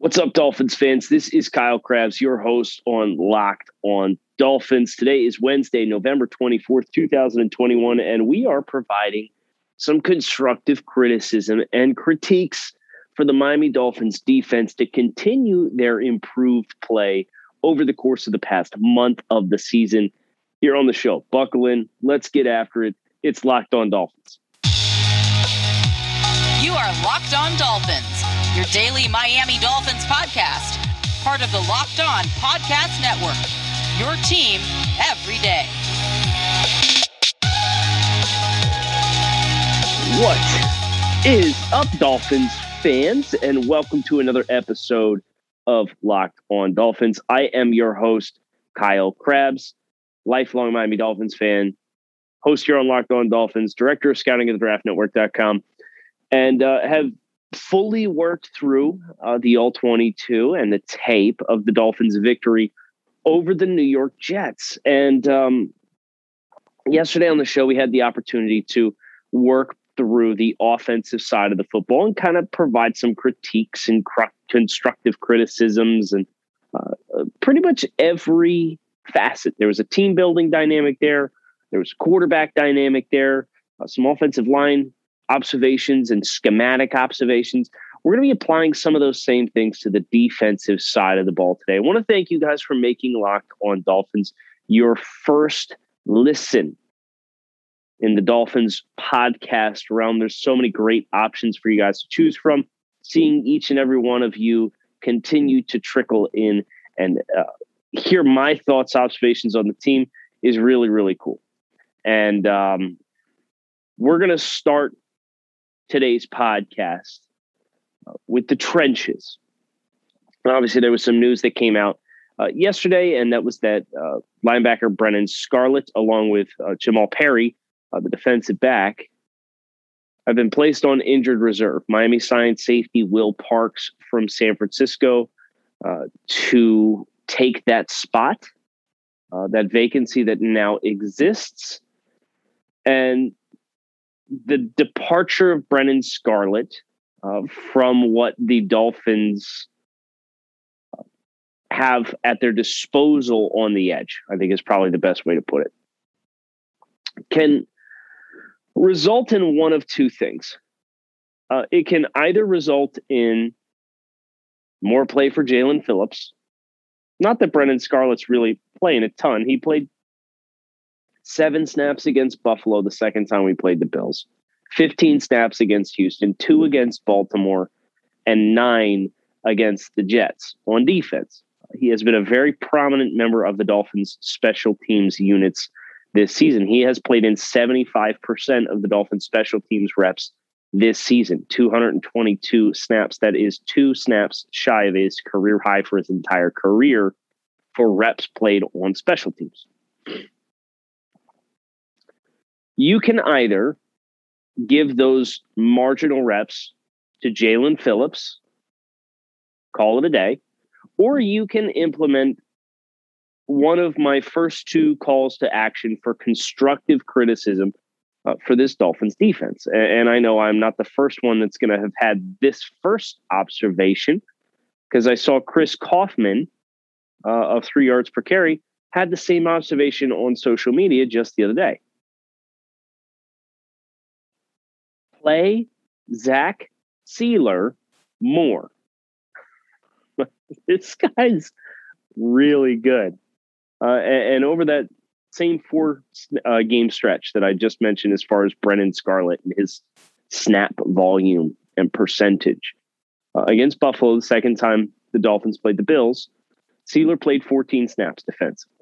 What's up, Dolphins fans? This is Kyle Crabbs, your host on Locked On Dolphins. Today is Wednesday, November 24th, 2021, and we are providing some constructive criticism and critiques for the Miami Dolphins defense to continue their improved play over the course of the past month of the season. Here on the show, buckle in, let's get after it. It's Locked On Dolphins. You are Locked On Dolphins your daily Miami Dolphins podcast, part of the Locked On Podcast Network. Your team every day. What is up, Dolphins fans? And welcome to another episode of Locked On Dolphins. I am your host, Kyle Crabbs, lifelong Miami Dolphins fan, host here on Locked On Dolphins, director of scouting at the draftnetwork.com, and uh, have fully worked through uh, the all 22 and the tape of the Dolphins' victory over the New York Jets. And um, yesterday on the show, we had the opportunity to work through the offensive side of the football and kind of provide some critiques and cr- constructive criticisms and uh, pretty much every facet. There was a team building dynamic there, there was quarterback dynamic there, uh, some offensive line observations and schematic observations. We're going to be applying some of those same things to the defensive side of the ball today. I want to thank you guys for making Lock on Dolphins your first listen in the Dolphins podcast realm. There's so many great options for you guys to choose from. Seeing each and every one of you continue to trickle in and uh, hear my thoughts, observations on the team is really, really cool. And um, we're going to start today's podcast uh, with the trenches. Obviously, there was some news that came out uh, yesterday, and that was that uh, linebacker Brennan Scarlett, along with uh, Jamal Perry, uh, the defensive back, have been placed on injured reserve. Miami signed safety Will Parks from San Francisco uh, to take that spot, that vacancy that now exists. And the departure of Brennan Scarlett uh, from what the Dolphins have at their disposal on the edge, I think is probably the best way to put it, can result in one of two things. Uh, it can either result in more play for Jaelan Phillips. Not that Brennan Scarlett's really playing a ton. He played seven snaps against Buffalo the second time we played the Bills, 15 snaps against Houston, two against Baltimore, and nine against the Jets on defense. He has been a very prominent member of the Dolphins' special teams units this season. He has played in 75% of the Dolphins' special teams reps this season 222 snaps. That is two snaps shy of his career high for his entire career for reps played on special teams you can either give those marginal reps to Jaelan Phillips, call it a day, or you can implement one of my first two calls to action for constructive criticism uh, for this Dolphins defense. And, and, I know I'm not the first one that's going to have had this first observation because I saw Chris Kouffman uh, of three yards per carry had the same observation on social media just the other day. Play Zach Sieler more. this guy's really good. Uh, and, and, over that same four uh, game stretch that I just mentioned, as far as Brennan Scarlett and his snap volume and percentage uh, against Buffalo, the second time the Dolphins played the Bills, Sieler played 14 snaps defensively.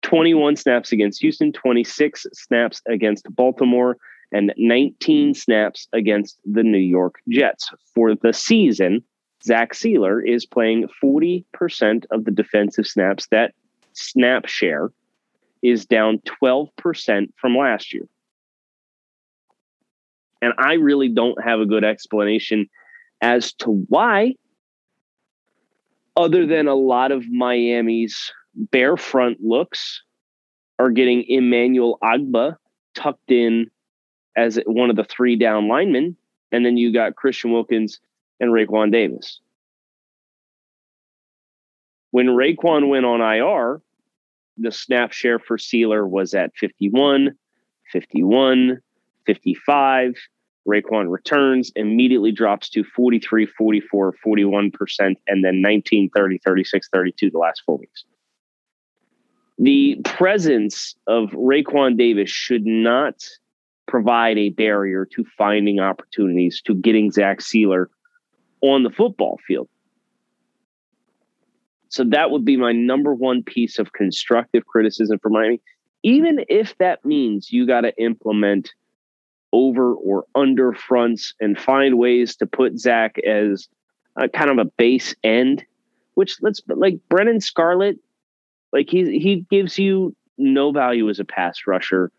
21 snaps against Houston, 26 snaps against Baltimore, and 19 hmm. snaps against the New York Jets. For the season, Zach Sieler is playing 40% of the defensive snaps. That snap share is down 12% from last year. And I really don't have a good explanation as to why, other than a lot of Miami's bare front looks are getting Emmanuel Ogbah tucked in as one of the three down linemen. And then you got Christian Wilkins and Raekwon Davis. When Raekwon went on IR, the snap share for Sieler was at 51, 51, 55. Raekwon returns, immediately drops to 43, 44, 41%, and then 19, 30, 36, 32 the last four weeks. The presence of Raekwon Davis should not provide a barrier to finding opportunities to getting Zach Sieler on the football field. So that would be my number one piece of constructive criticism for Miami. Even if that means you got to implement over or under fronts and find ways to put Zach as a, kind of a base end, which let's like Brennan Scarlett, like he he gives you no value as a pass rusher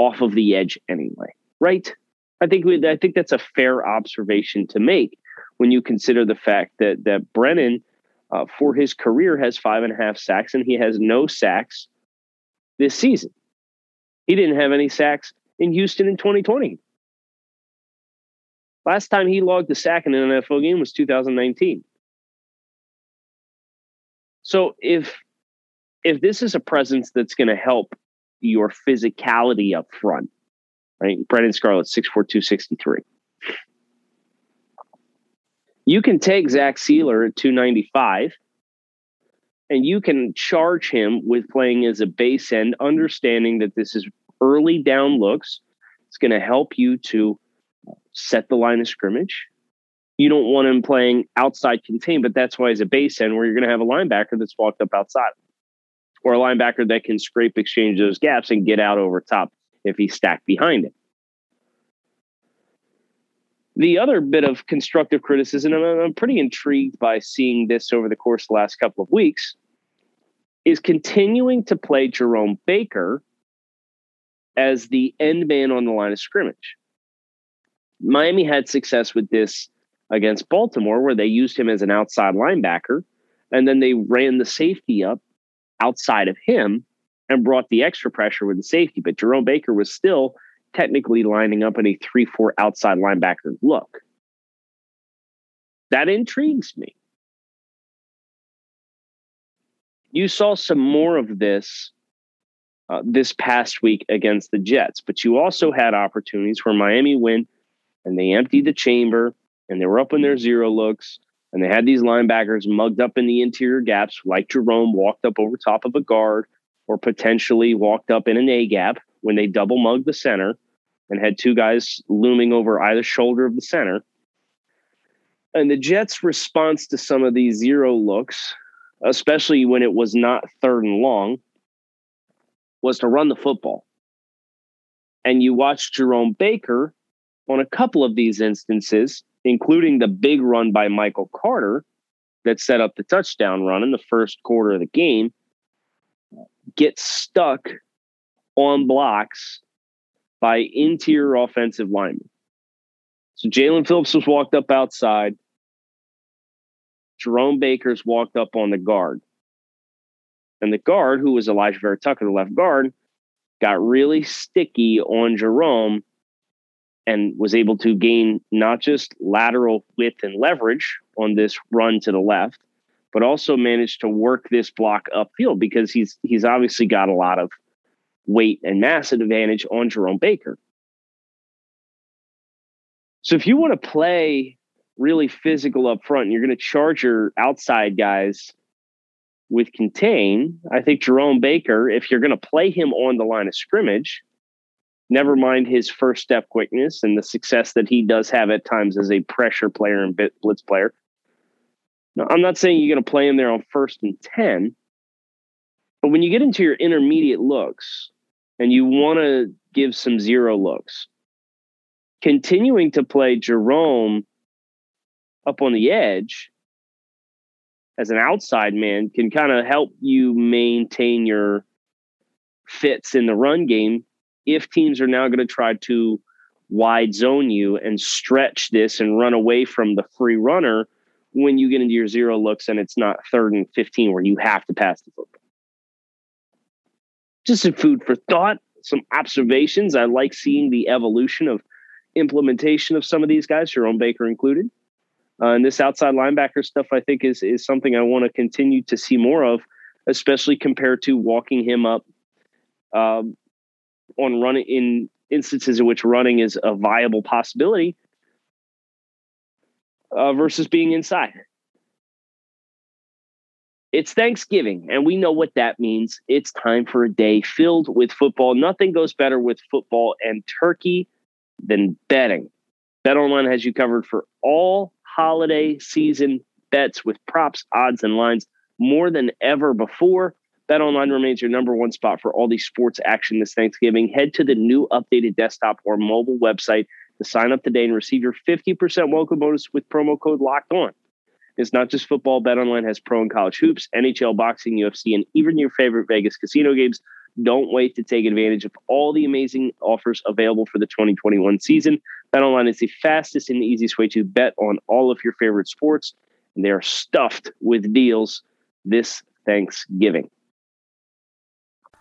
off of the edge anyway, right? I think we, I think that's a fair observation to make when you consider the fact that that Brennan, uh, for his career, has five and a half sacks and he has no sacks this season. He didn't have any sacks in Houston in 2020. Last time he logged a sack in an NFL game was 2019. So if if this is a presence that's going to help your physicality up front, right? Brennan Scarlett, 6'4", You can take Zach Sieler at 295 and you can charge him with playing as a base end, understanding that this is early down looks. It's going to help you to set the line of scrimmage. You don't want him playing outside contain, but that's why he's a base end where you're going to have a linebacker that's walked up outside or a linebacker that can scrape exchange those gaps and get out over top if he's stacked behind it. The other bit of constructive criticism, and I'm pretty intrigued by seeing this over the course of the last couple of weeks, is continuing to play Jerome Baker as the end man on the line of scrimmage. Miami had success with this against Baltimore, where they used him as an outside linebacker, and then they ran the safety up outside of him and brought the extra pressure with the safety. But Jerome Baker was still technically lining up in a 3 4 outside linebacker look. That intrigues me. You saw some more of this uh, this past week against the Jets, but you also had opportunities where Miami went and they emptied the chamber and they were up in their zero looks and they had these linebackers mugged up in the interior gaps, like Jerome walked up over top of a guard or potentially walked up in an A gap when they double mugged the center and had two guys looming over either shoulder of the center. And the Jets' response to some of these zero looks, especially when it was not third and long, was to run the football. And you watch Jerome Baker on a couple of these instances, including the big run by Michael Carter that set up the touchdown run in the first quarter of the game, get stuck on blocks by interior offensive linemen. So Jaelan Phillips was walked up outside. Jerome Baker's walked up on the guard. And the guard, who was Alijah Vera-Tucker, the left guard, got really sticky on Jerome and was able to gain not just lateral width and leverage on this run to the left, but also managed to work this block upfield because he's he's obviously got a lot of weight and mass advantage on Jerome Baker. So if you want to play really physical up front, you're going to charge your outside guys with contain. I think Jerome Baker, if you're going to play him on the line of scrimmage, never mind his first step quickness and the success that he does have at times as a pressure player and blitz player. Now, I'm not saying you're going to play him there on first and 10, but when you get into your intermediate looks and you want to give some zero looks, continuing to play Jerome up on the edge as an outside man can kind of help you maintain your fits in the run game if teams are now going to try to wide zone you and stretch this and run away from the free runner when you get into your zero looks and it's not third and 15 where you have to pass the football. Just some food for thought, some observations. I like seeing the evolution of implementation of some of these guys, Jerome Baker included. Uh, and this outside linebacker stuff, I think, is is something I want to continue to see more of, especially compared to walking him up um, on running in instances in which running is a viable possibility uh, versus being inside. It's Thanksgiving, and we know what that means. It's time for a day filled with football. Nothing goes better with football and turkey than betting. BetOnline has you covered for all holiday season bets with props, odds, and lines more than ever before. BetOnline remains your number one spot for all the sports action this Thanksgiving. Head to the new updated desktop or mobile website to sign up today and receive your 50% welcome bonus with promo code locked on. It's not just football. BetOnline has pro and college hoops, NHL, boxing, UFC, and even your favorite Vegas casino games. Don't wait to take advantage of all the amazing offers available for the 2021 season. BetOnline is the fastest and easiest way to bet on all of your favorite sports, and they are stuffed with deals this Thanksgiving.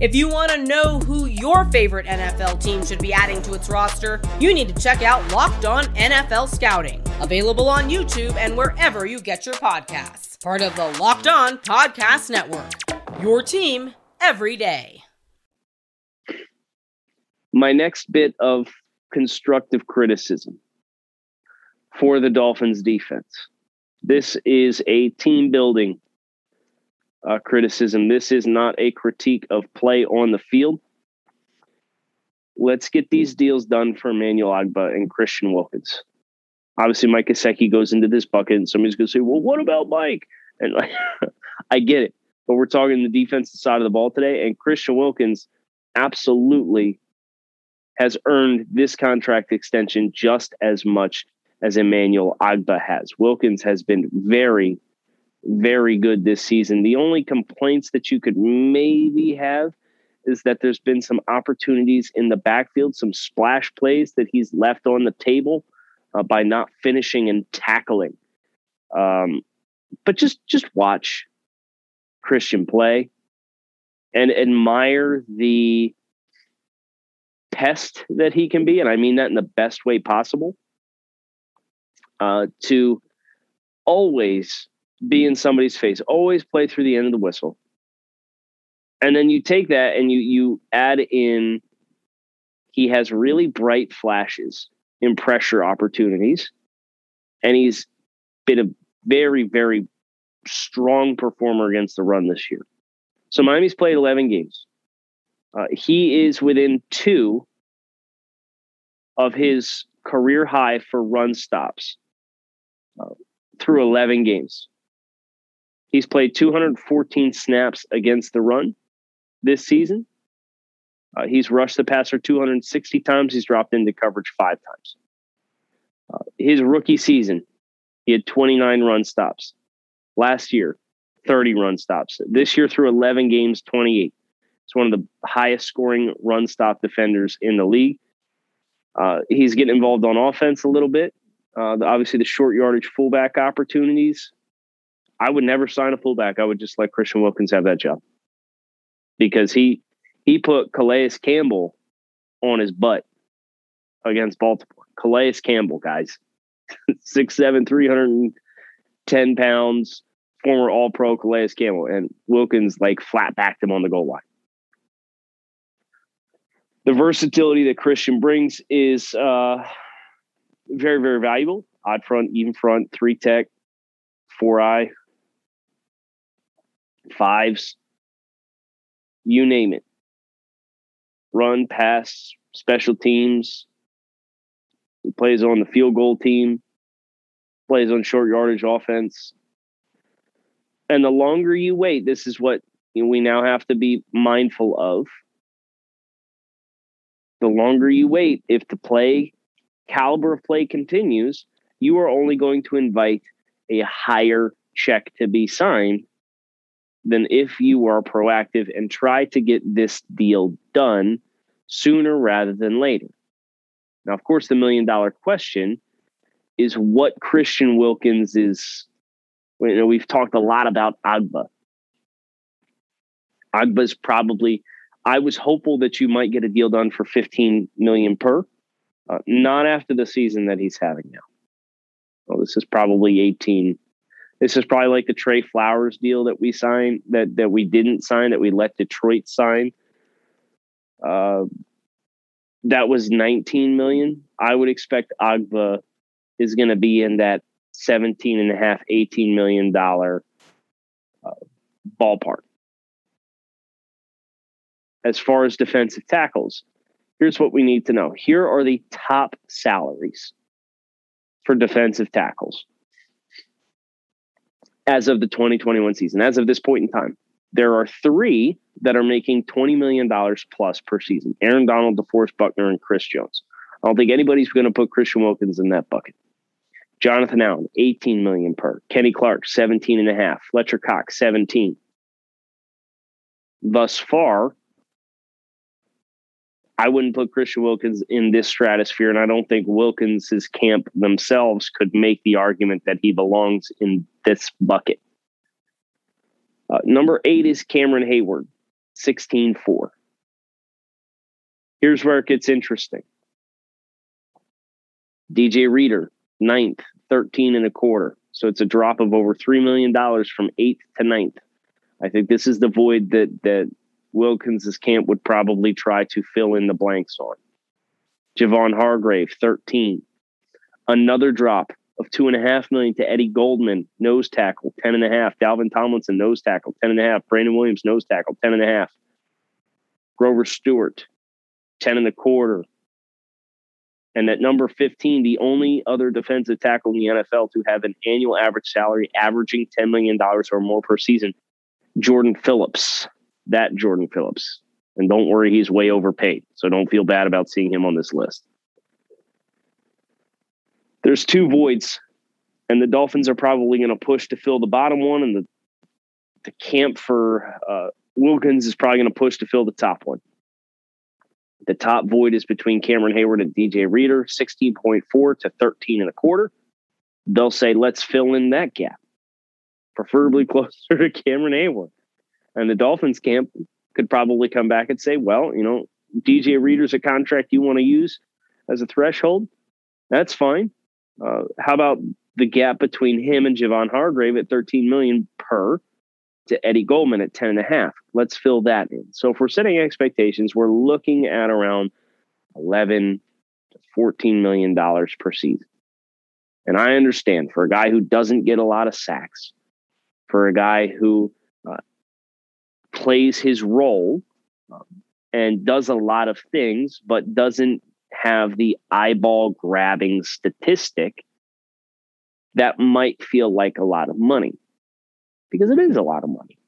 If you want to know who your favorite NFL team should be adding to its roster, you need to check out Locked On NFL Scouting, available on YouTube and wherever you get your podcasts. Part of the Locked On Podcast Network. Your team every day. My next bit of constructive criticism for the Dolphins defense. This is a team building uh, criticism. This is not a critique of play on the field. Let's get these deals done for Emmanuel Ogbah and Christian Wilkins. Obviously, Mike Gesicki goes into this bucket, and somebody's going to say, "Well, what about Mike?" And like, I get it, but we're talking the defensive side of the ball today, and Christian Wilkins absolutely has earned this contract extension just as much as Emmanuel Ogbah has. Wilkins has been very, very good this season. The only complaints that you could maybe have is that there's been some opportunities in the backfield, some splash plays that he's left on the table uh, by not finishing and tackling. Um, but just just watch Christian play and admire the pest that he can be, and I mean that in the best way possible. Uh, to always be in somebody's face. Always play through the end of the whistle. And then you take that and you you add in he has really bright flashes in pressure opportunities. And he's been a very, very strong performer against the run this year. So Miami's played 11 games. Uh, he is within two of his career high for run stops uh, through 11 games. He's played 214 snaps against the run this season. Uh, he's rushed the passer 260 times. He's dropped into coverage five times. Uh, his rookie season, he had 29 run stops. Last year, 30 run stops. This year, through 11 games, 28. It's one of the highest scoring run stop defenders in the league. Uh, he's getting involved on offense a little bit. Uh, obviously, the short yardage fullback opportunities I would never sign a fullback. I would just let Christian Wilkins have that job because he he put Calais Campbell on his butt against Baltimore. Calais Campbell, guys, six seven, three hundred and ten pounds, former All Pro Calais Campbell, and Wilkins like flat backed him on the goal line. The versatility that Christian brings is uh, very, very valuable. Odd front, even front, three tech, four eye, fives, you name it. run, pass, special teams. He plays on the field goal team, plays on short yardage offense. And the longer you wait, this is what we now have to be mindful of. The longer you wait, if the play caliber of play continues, you are only going to invite a higher check to be signed than if you are proactive and try to get this deal done sooner rather than later. Now, of course, the million dollar question is what Christian Wilkins is. You know, we've talked a lot about Ogbah. Ogbah's probably. I was hopeful that you might get a deal done for 15 million per, uh, not after the season that he's having now. Well, this is probably 18. This is probably like the Trey Flowers deal that we signed that that we didn't sign that we let Detroit sign. Uh, that was 19 million. I would expect Ogbah is going to be in that 17 and a half, 18 million dollar uh, ballpark. As far as defensive tackles, here's what we need to know. Here are the top salaries for defensive tackles as of the 2021 season, as of this point in time. There are three that are making $20 million plus per season Aaron Donald, DeForest Buckner, and Chris Jones. I don't think anybody's going to put Christian Wilkins in that bucket. Jonathan Allen, 18 million per. Kenny Clark, 17 and a half. Fletcher Cox, 17. Thus far, I wouldn't put Christian Wilkins in this stratosphere, and I don't think Wilkins's camp themselves could make the argument that he belongs in this bucket. Uh, number eight is Cameron Heyward, 16 4. Here's where it gets interesting. DJ Reader, ninth, 13 and a quarter. So it's a drop of over $3 million from eighth to ninth. I think this is the void that that Wilkins's camp would probably try to fill in the blanks on. Javon Hargrave, 13. Another drop of two and a half million to Eddie Goldman, nose tackle, ten and a half. Dalvin Tomlinson, nose tackle, ten and a half. Brandon Williams, nose tackle, ten and a half. Grover Stewart, ten and a quarter. And at number 15, the only other defensive tackle in the NFL to have an annual average salary averaging $10 million or more per season, Jordan Phillips, that Jordan Phillips. And don't worry, he's way overpaid. So don't feel bad about seeing him on this list. There's two voids, and the Dolphins are probably going to push to fill the bottom one, and the the camp for uh, Wilkins is probably going to push to fill the top one. The top void is between Cameron Heyward and DJ Reader, 16.4 to 13 and a quarter. They'll say, let's fill in that gap, preferably closer to Cameron Heyward. And the Dolphins camp could probably come back and say, well, you know, DJ Reader's a contract you want to use as a threshold. That's fine. Uh, how about the gap between him and Javon Hargrave at 13 million per to Eddie Goldman at 10 and a half? Let's fill that in. So if we're setting expectations, we're looking at around 11 to 14 million dollars per season. And I understand for a guy who doesn't get a lot of sacks, for a guy who plays his role and does a lot of things, but doesn't have the eyeball grabbing statistic that might feel like a lot of money because it is a lot of money.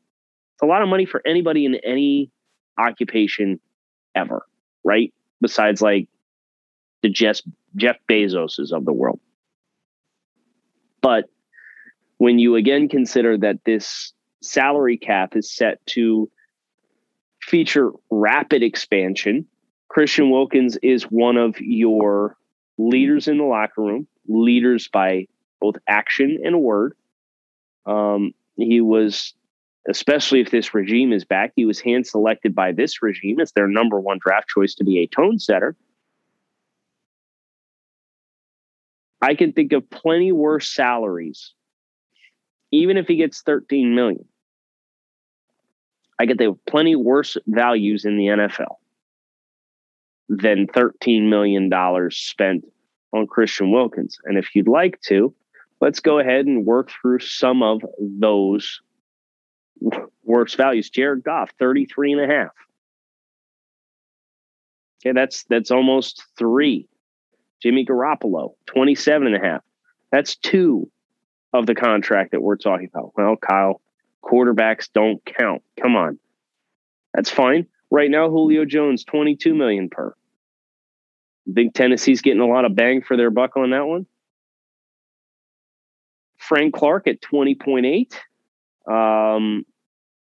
It's a lot of money for anybody in any occupation ever, right? Besides like the Jeff, Jeff Bezoses of the world. But when you again consider that this salary cap is set to feature rapid expansion. Christian Wilkins is one of your leaders in the locker room, leaders by both action and word. Um, he was, especially if this regime is back, he was hand selected by this regime as their number one draft choice to be a tone setter. I can think of plenty worse salaries, even if he gets 13 million. I get the plenty worse values in the NFL than $13 million spent on Christian Wilkins. And if you'd like to, let's go ahead and work through some of those worse values. Jared Goff, 33 and a half. Okay, that's that's almost three. Jimmy Garoppolo, 27 and a half. That's two of the contract that we're talking about. Well, Kyle, quarterbacks don't count. Come on. That's fine. Right now, Julio Jones, 22 million per. Think Tennessee's getting a lot of bang for their buck on that one. Frank Clark at 20.8. Um,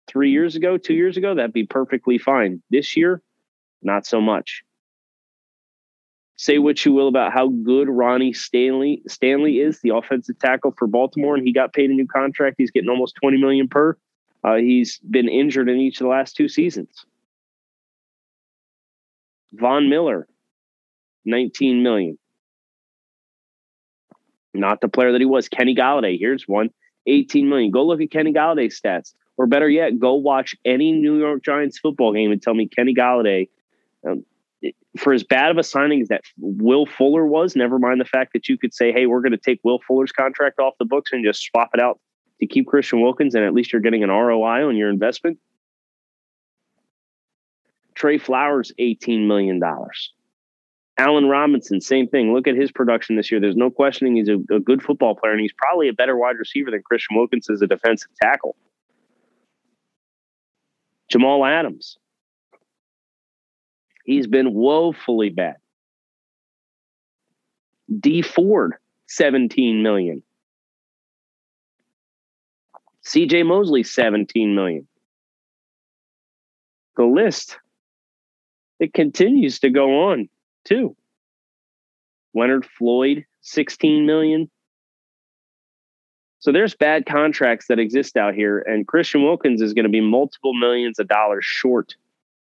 three years ago, two years ago, that'd be perfectly fine. This year, not so much. Say what you will about how good Ronnie Stanley Stanley is, the offensive tackle for Baltimore, and he got paid a new contract. He's getting almost 20 million per. Uh, he's been injured in each of the last two seasons. Von Miller, 19 million. Not the player that he was. Kenny Golladay, here's one, 18 million. Go look at Kenny Golladay's stats. Or better yet, go watch any New York Giants football game and tell me Kenny Golladay um, for as bad of a signing as that Will Fuller was, never mind the fact that you could say, hey, we're going to take Will Fuller's contract off the books and just swap it out to keep Christian Wilkins, and at least you're getting an ROI on your investment. Trey Flowers, $18 million. Allen Robinson, same thing. Look at his production this year. There's no questioning he's a, a, good football player, and he's probably a better wide receiver than Christian Wilkins as a defensive tackle. Jamal Adams, he's been woefully bad. Dee Ford, 17 million. CJ Mosley, 17 million. The list, it continues to go on too. Leonard Floyd, 16 million. So there's bad contracts that exist out here, and Christian Wilkins is going to be multiple millions of dollars short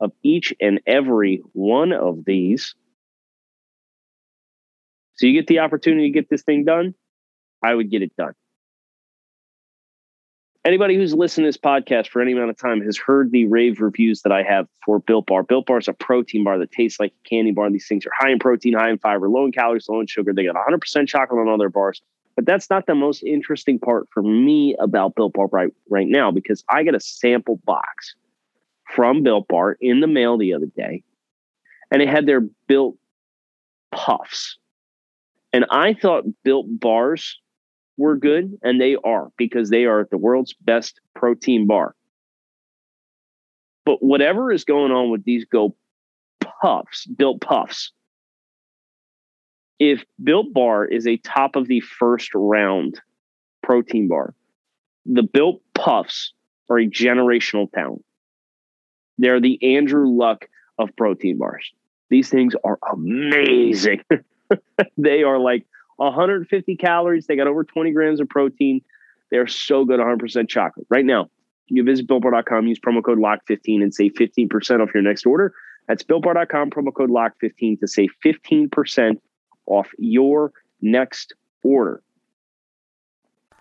of each and every one of these. So you get the opportunity to get this thing done, I would get it done anybody who's listened to this podcast for any amount of time has heard the rave reviews that I have for Built Bar. Built Bar is a protein bar that tastes like a candy bar. These things are high in protein, high in fiber, low in calories, low in sugar. They got 100% chocolate on all their bars. But that's not the most interesting part for me about Built Bar right, right now because I got a sample box from Built Bar in the mail the other day, and it had their Built Puffs. And I thought Built Bars were good, and they are because they are the world's best protein bar. But whatever is going on with these Go Puffs, Built Puffs, if Built Bar is a top of the first round protein bar, the Built Puffs are a generational talent. They're the Andrew Luck of protein bars. These things are amazing. they are like 150 calories. They got over 20 grams of protein. They're so good, 100% chocolate. Right now, you visit builtbar.com, use promo code LOCK15 and save 15% off your next order. That's builtbar.com, promo code LOCK15 to save 15% off your next order.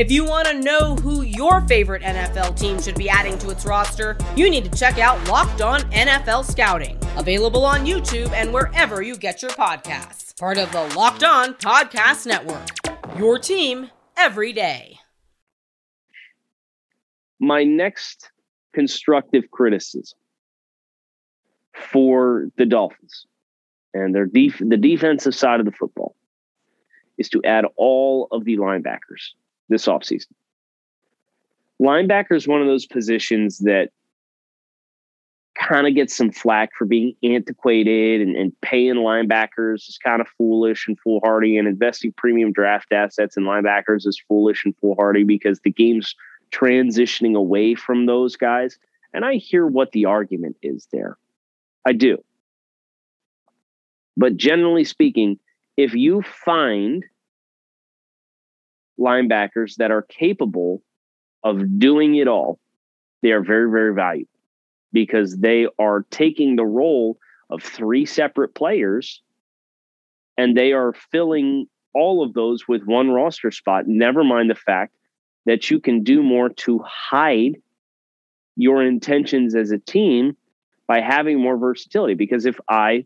If you want to know who your favorite NFL team should be adding to its roster, you need to check out Locked On NFL Scouting, available on YouTube and wherever you get your podcasts. Part of the Locked On Podcast Network. Your team every day my next constructive criticism for the Dolphins and their def- the defensive side of the football is to add all of the linebackers this offseason. Linebacker is one of those positions that kind of gets some flack for being antiquated and, and paying linebackers is kind of foolish and foolhardy and investing premium draft assets in linebackers is foolish and foolhardy because the game's – transitioning away from those guys. And I hear what the argument is there. I do. But generally speaking, if you find linebackers that are capable of doing it all, they are very, very valuable because they are taking the role of three separate players and they are filling all of those with one roster spot. Never mind the fact that you can do more to hide your intentions as a team by having more versatility. Because if I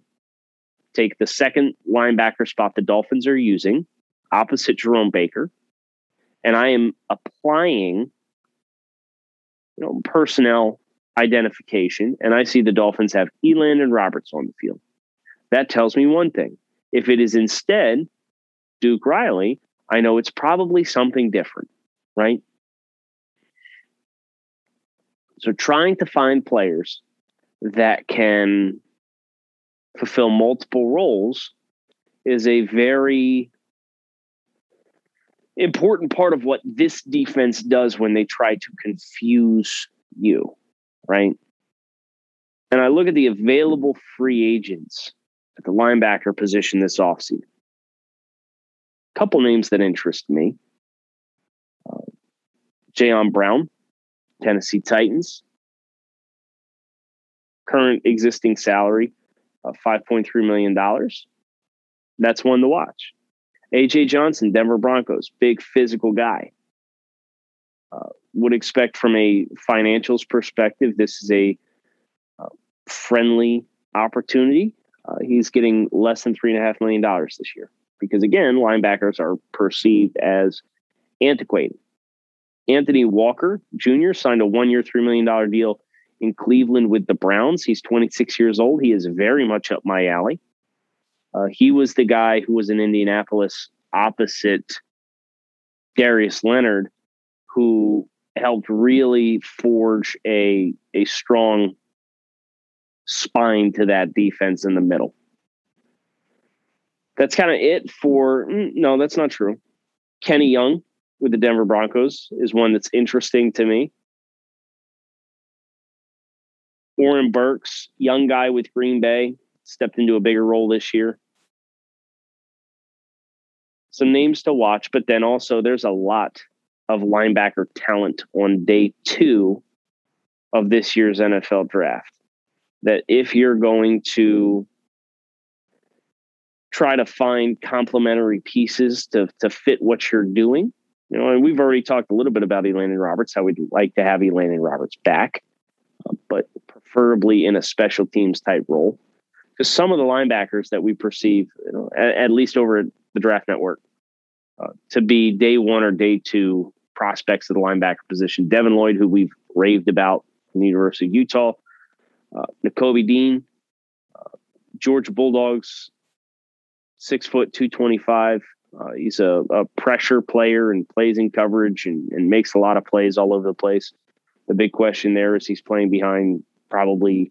take the second linebacker spot the Dolphins are using opposite Jerome Baker, and I am applying you know personnel identification, and I see the Dolphins have Elandon Roberts on the field. That tells me one thing. If it is instead Duke Riley, I know it's probably something different, right? So trying to find players that can fulfill multiple roles is a very important part of what this defense does when they try to confuse you, right? And I look at the available free agents at the linebacker position this offseason. Couple names that interest me. Uh, Jayon Brown, Tennessee Titans. Current existing salary of $5.3 million. That's one to watch. AJ Johnson, Denver Broncos, big physical guy. Uh, would expect from a financials perspective, this is a uh, friendly opportunity. Uh, he's getting less than $3.5 million this year because, again, linebackers are perceived as antiquated. Anthony Walker Jr. signed a one year, $3 million deal in Cleveland with the Browns. He's 26 years old. He is very much up my alley. Uh, he was the guy who was in Indianapolis opposite Darius Leonard, who helped really forge a a strong spine to that defense in the middle. That's kind of it for mm, no, that's not true. Kenny Young with the Denver Broncos is one that's interesting to me. Oren Burks, young guy with Green Bay, stepped into a bigger role this year. Some names to watch, but then also there's a lot of linebacker talent on day two of this year's NFL draft. That if you're going to try to find complementary pieces to, to fit what you're doing, you know, and we've already talked a little bit about Elandon Roberts, how we'd like to have Elandon Roberts back, uh, but preferably in a special teams type role. Because some of the linebackers that we perceive, you know, at, at least over the draft network, uh, to be day one or day two prospects of the linebacker position. Devin Lloyd, who we've raved about from the University of Utah, uh, Dean, uh, Georgia Bulldogs, six foot, 225. Uh, he's a, a, pressure player and plays in coverage and, and makes a lot of plays all over the place. The big question there is he's playing behind probably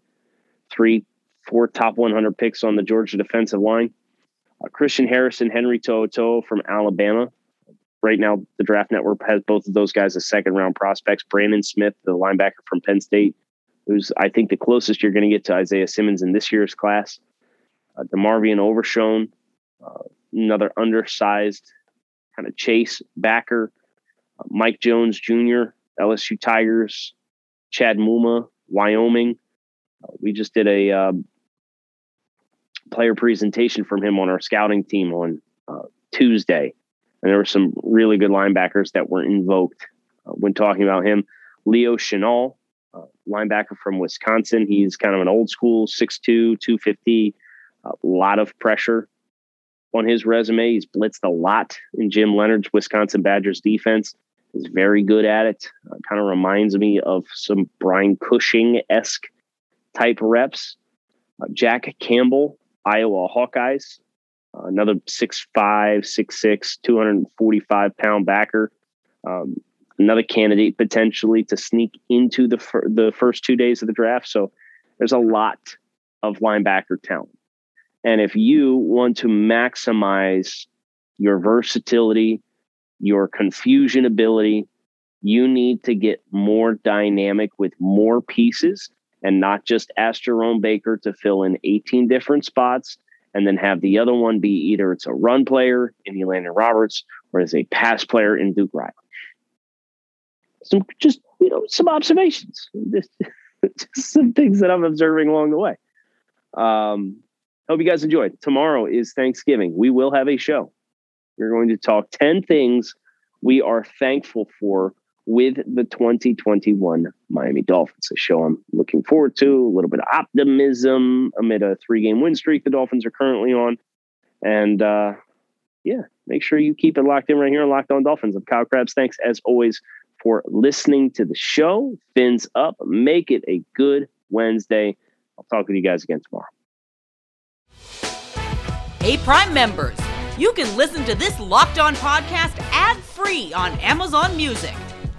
three, four top 100 picks on the Georgia defensive line. Uh, Christian Harrison, Henry To'oTo'o from Alabama. Right now, the Draft Network has both of those guys as second round prospects. Brandon Smith, the linebacker from Penn State, who's I think the closest you're going to get to Isaiah Simmons in this year's class. Uh, DeMarvion Overshown, uh, another undersized kind of chase backer. Uh, Mike Jones Jr., LSU Tigers, Chad Muma, Wyoming. Uh, we just did a uh, player presentation from him on our scouting team on uh, Tuesday, and there were some really good linebackers that were invoked uh, when talking about him. Leo Chenal, uh, linebacker from Wisconsin. He's kind of an old school 6'2", 250, a lot of pressure on his resume. He's blitzed a lot in Jim Leonhard's Wisconsin Badgers defense. He's very good at it. Uh, kind of reminds me of some Brian Cushing esque type reps. Uh, Jack Campbell, Iowa Hawkeyes, uh, another 6'5, 6'6, 245 pound backer. Um, another candidate potentially to sneak into the, fir- the first two days of the draft. So there's a lot of linebacker talent. And if you want to maximize your versatility, your confusion ability, you need to get more dynamic with more pieces and not just ask Jerome Baker to fill in 18 different spots and then have the other one be either it's a run player in Elandon Roberts or it's a pass player in Duke Riley. Some just you know some observations, just, just some things that I'm observing along the way. Um, hope you guys enjoyed. Tomorrow is Thanksgiving. We will have a show. We're going to talk 10 things we are thankful for with the 2021 Miami Dolphins. A show I'm looking forward to, a little bit of optimism amid a three game win streak the Dolphins are currently on. And uh, yeah, make sure you keep it locked in right here on Locked On Dolphins. I'm Kyle Crabbs. Thanks as always for listening to the show. Fins up. Make it a good Wednesday. I'll talk with you guys again tomorrow. Hey, Prime members, you can listen to this Locked On podcast ad free on Amazon Music.